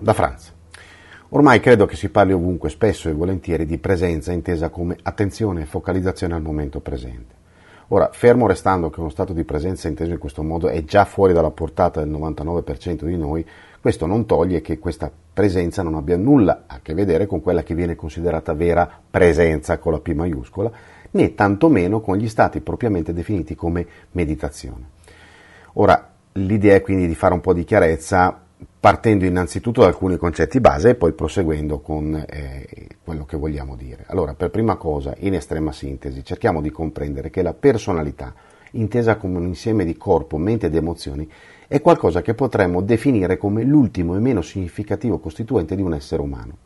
da Franz. Ormai credo che si parli ovunque spesso e volentieri di presenza intesa come attenzione e focalizzazione al momento presente. Ora, fermo restando che uno stato di presenza inteso in questo modo è già fuori dalla portata del 99% di noi, questo non toglie che questa presenza non abbia nulla a che vedere con quella che viene considerata vera presenza con la P maiuscola, né tantomeno con gli stati propriamente definiti come meditazione. Ora, l'idea è quindi di fare un po' di chiarezza partendo innanzitutto da alcuni concetti base e poi proseguendo con eh, quello che vogliamo dire. Allora, per prima cosa, in estrema sintesi, cerchiamo di comprendere che la personalità, intesa come un insieme di corpo, mente ed emozioni, è qualcosa che potremmo definire come l'ultimo e meno significativo costituente di un essere umano.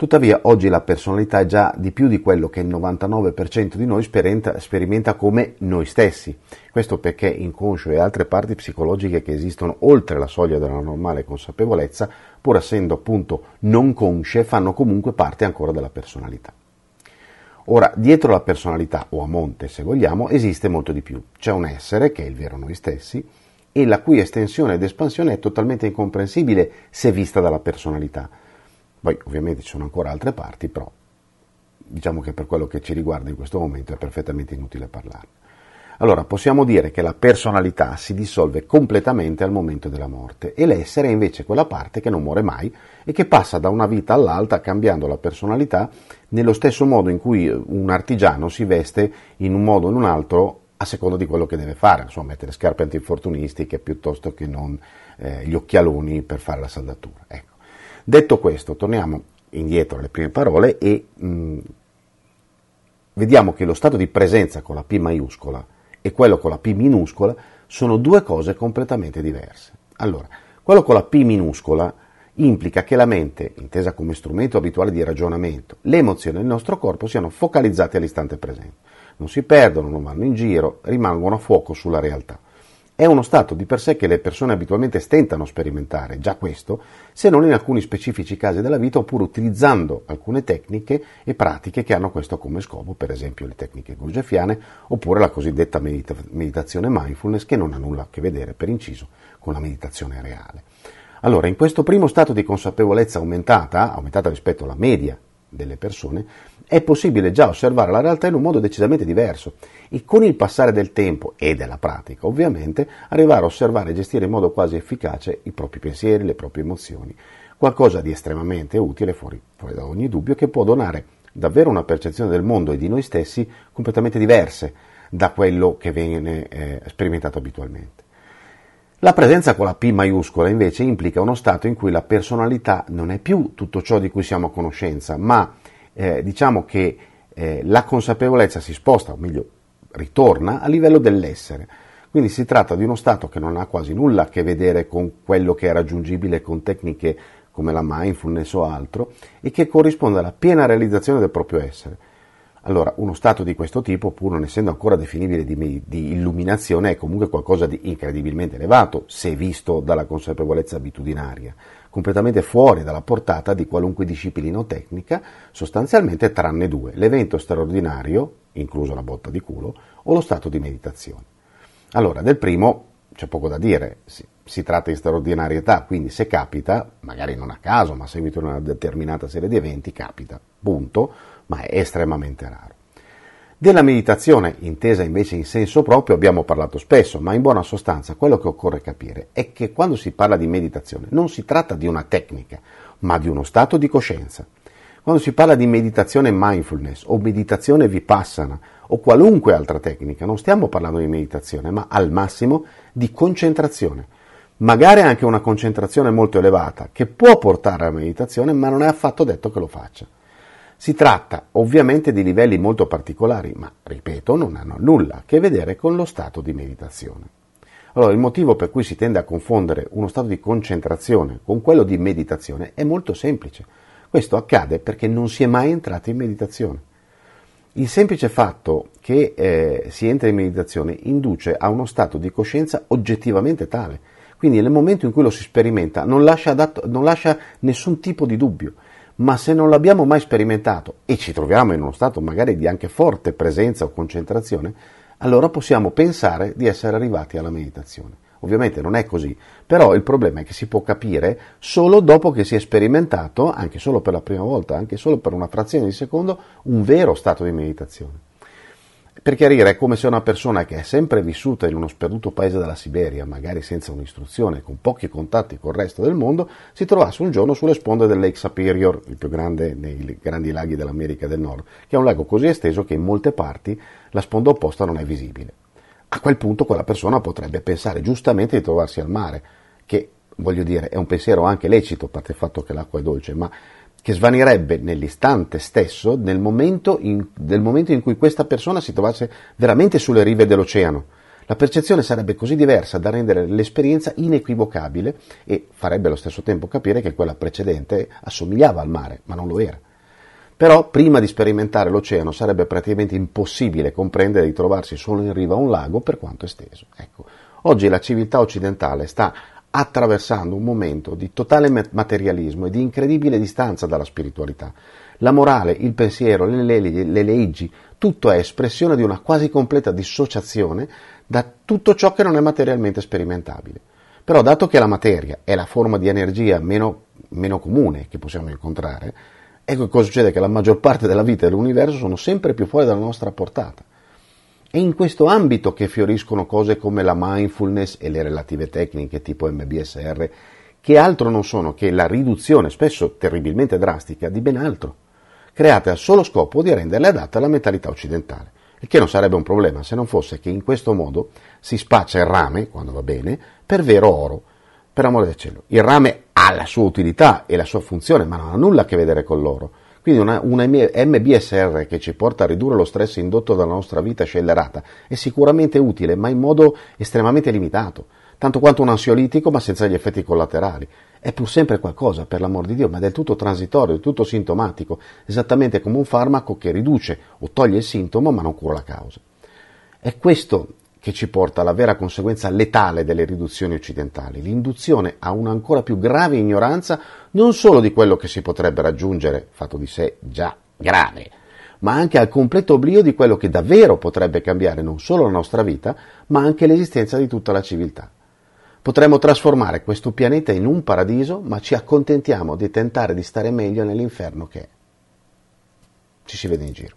Tuttavia oggi la personalità è già di più di quello che il 99% di noi sperimenta, come noi stessi. Questo perché inconscio e altre parti psicologiche che esistono oltre la soglia della normale consapevolezza, pur essendo appunto non consce, fanno comunque parte ancora della personalità. Ora, dietro la personalità, o a monte se vogliamo, esiste molto di più. C'è un essere, che è il vero noi stessi, e la cui estensione ed espansione è totalmente incomprensibile se vista dalla personalità poi ovviamente ci sono ancora altre parti, però diciamo che per quello che ci riguarda in questo momento è perfettamente inutile parlarne. Allora possiamo dire che la personalità si dissolve completamente al momento della morte e l'essere è invece quella parte che non muore mai e che passa da una vita all'altra cambiando la personalità nello stesso modo in cui un artigiano si veste in un modo o in un altro a seconda di quello che deve fare, insomma mettere scarpe antinfortunistiche piuttosto che non eh, gli occhialoni per fare la saldatura. Ecco. Detto questo, torniamo indietro alle prime parole e mh, mm, vediamo che lo stato di presenza con la P maiuscola e quello con la P minuscola sono due cose completamente diverse. Allora, quello con la P minuscola implica che la mente, intesa come strumento abituale di ragionamento, le emozioni del nostro corpo siano focalizzate all'istante presente. Non si perdono, non vanno in giro, rimangono a fuoco sulla realtà. È uno stato di per sé che le persone abitualmente stentano a sperimentare, già questo, se non in alcuni specifici casi della vita oppure utilizzando alcune tecniche e pratiche che hanno questo come scopo, per esempio le tecniche gurgefiane oppure la cosiddetta medita- meditazione mindfulness che non ha nulla a che vedere, per inciso, con la meditazione reale. Allora, in questo primo stato di consapevolezza aumentata, aumentata rispetto alla media delle persone, è possibile già osservare la realtà in un modo decisamente diverso e con il passare del tempo e della pratica, ovviamente, arrivare a osservare e gestire in modo quasi efficace i propri pensieri, le proprie emozioni, qualcosa di estremamente utile, fuori, fuori da ogni dubbio, che può donare davvero una percezione del mondo e di noi stessi completamente diverse da quello che viene eh, sperimentato abitualmente. La presenza con la P maiuscola invece implica uno stato in cui la personalità non è più tutto ciò di cui siamo a conoscenza, ma eh, diciamo che eh, la consapevolezza si sposta, o meglio, ritorna a livello dell'essere. Quindi si tratta di uno stato che non ha quasi nulla a che vedere con quello che è raggiungibile con tecniche come la mindfulness o altro e che corrisponde alla piena realizzazione del proprio essere. Allora, uno stato di questo tipo, pur non essendo ancora definibile di, di, illuminazione, è comunque qualcosa di incredibilmente elevato, se visto dalla consapevolezza abitudinaria, completamente fuori dalla portata di qualunque disciplina o tecnica, sostanzialmente tranne due, l'evento straordinario, incluso la botta di culo, o lo stato di meditazione. Allora, del primo c'è poco da dire, si, si tratta di straordinarietà, quindi se capita, magari non a caso, ma a seguito di una determinata serie di eventi, capita, punto ma è estremamente raro. Della meditazione, intesa invece in senso proprio, abbiamo parlato spesso, ma in buona sostanza quello che occorre capire è che quando si parla di meditazione non si tratta di una tecnica, ma di uno stato di coscienza. Quando si parla di meditazione mindfulness o meditazione vipassana o qualunque altra tecnica, non stiamo parlando di meditazione, ma al massimo di concentrazione. Magari anche una concentrazione molto elevata, che può portare alla meditazione, ma non è affatto detto che lo faccia. Si tratta ovviamente di livelli molto particolari, ma ripeto, non hanno nulla a che vedere con lo stato di meditazione. Allora, il motivo per cui si tende a confondere uno stato di concentrazione con quello di meditazione è molto semplice. Questo accade perché non si è mai entrati in meditazione. Il semplice fatto che eh, si entra in meditazione induce a uno stato di coscienza oggettivamente tale. Quindi nel momento in cui lo si sperimenta non lascia, adatto, non lascia nessun tipo di dubbio ma se non l'abbiamo mai sperimentato e ci troviamo in uno stato magari di anche forte presenza o concentrazione, allora possiamo pensare di essere arrivati alla meditazione. Ovviamente non è così, però il problema è che si può capire solo dopo che si è sperimentato, anche solo per la prima volta, anche solo per una frazione di secondo, un vero stato di meditazione. Per chiarire, è come se una persona che è sempre vissuta in uno sperduto paese della Siberia, magari senza un'istruzione, con pochi contatti col resto del mondo, si trovasse un giorno sulle sponde del Lake Superior, il più grande nei grandi laghi dell'America del Nord, che è un lago così esteso che in molte parti la sponda opposta non è visibile. A quel punto quella persona potrebbe pensare giustamente di trovarsi al mare, che voglio dire è un pensiero anche lecito, a parte il fatto che l'acqua è dolce, ma che svanirebbe nell'istante stesso nel momento, in, nel momento in cui questa persona si trovasse veramente sulle rive dell'oceano. La percezione sarebbe così diversa da rendere l'esperienza inequivocabile e farebbe allo stesso tempo capire che quella precedente assomigliava al mare, ma non lo era. Però prima di sperimentare l'oceano sarebbe praticamente impossibile comprendere di trovarsi solo in riva a un lago per quanto esteso. Ecco, oggi la civiltà occidentale sta attraversando un momento di totale materialismo e di incredibile distanza dalla spiritualità. La morale, il pensiero, le, leggi, le leggi, tutto è espressione di una quasi completa dissociazione da tutto ciò che non è materialmente sperimentabile. Però dato che la materia è la forma di energia meno, meno comune che possiamo incontrare, ecco cosa succede che la maggior parte della vita e dell'universo sono sempre più fuori dalla nostra portata. È in questo ambito che fioriscono cose come la mindfulness e le relative tecniche tipo MBSR, che altro non sono che la riduzione, spesso terribilmente drastica, di ben altro, create al solo scopo di renderle adatte alla mentalità occidentale. Il che non sarebbe un problema se non fosse che in questo modo si spaccia il rame, quando va bene, per vero oro. Per amore del cielo, il rame ha la sua utilità e la sua funzione, ma non ha nulla a che vedere con l'oro. Quindi una, una, MBSR che ci porta a ridurre lo stress indotto dalla nostra vita scellerata è sicuramente utile, ma in modo estremamente limitato, tanto quanto un ansiolitico ma senza gli effetti collaterali. È pur sempre qualcosa, per l'amor di Dio, ma è del tutto transitorio, del tutto sintomatico, esattamente come un farmaco che riduce o toglie il sintomo ma non cura la causa. È questo che ci porta alla vera conseguenza letale delle riduzioni occidentali, l'induzione a una ancora più grave ignoranza non solo di quello che si potrebbe raggiungere, fatto di sé già grave, ma anche al completo oblio di quello che davvero potrebbe cambiare non solo la nostra vita, ma anche l'esistenza di tutta la civiltà. Potremmo trasformare questo pianeta in un paradiso, ma ci accontentiamo di tentare di stare meglio nell'inferno che è. Ci si vede in giro.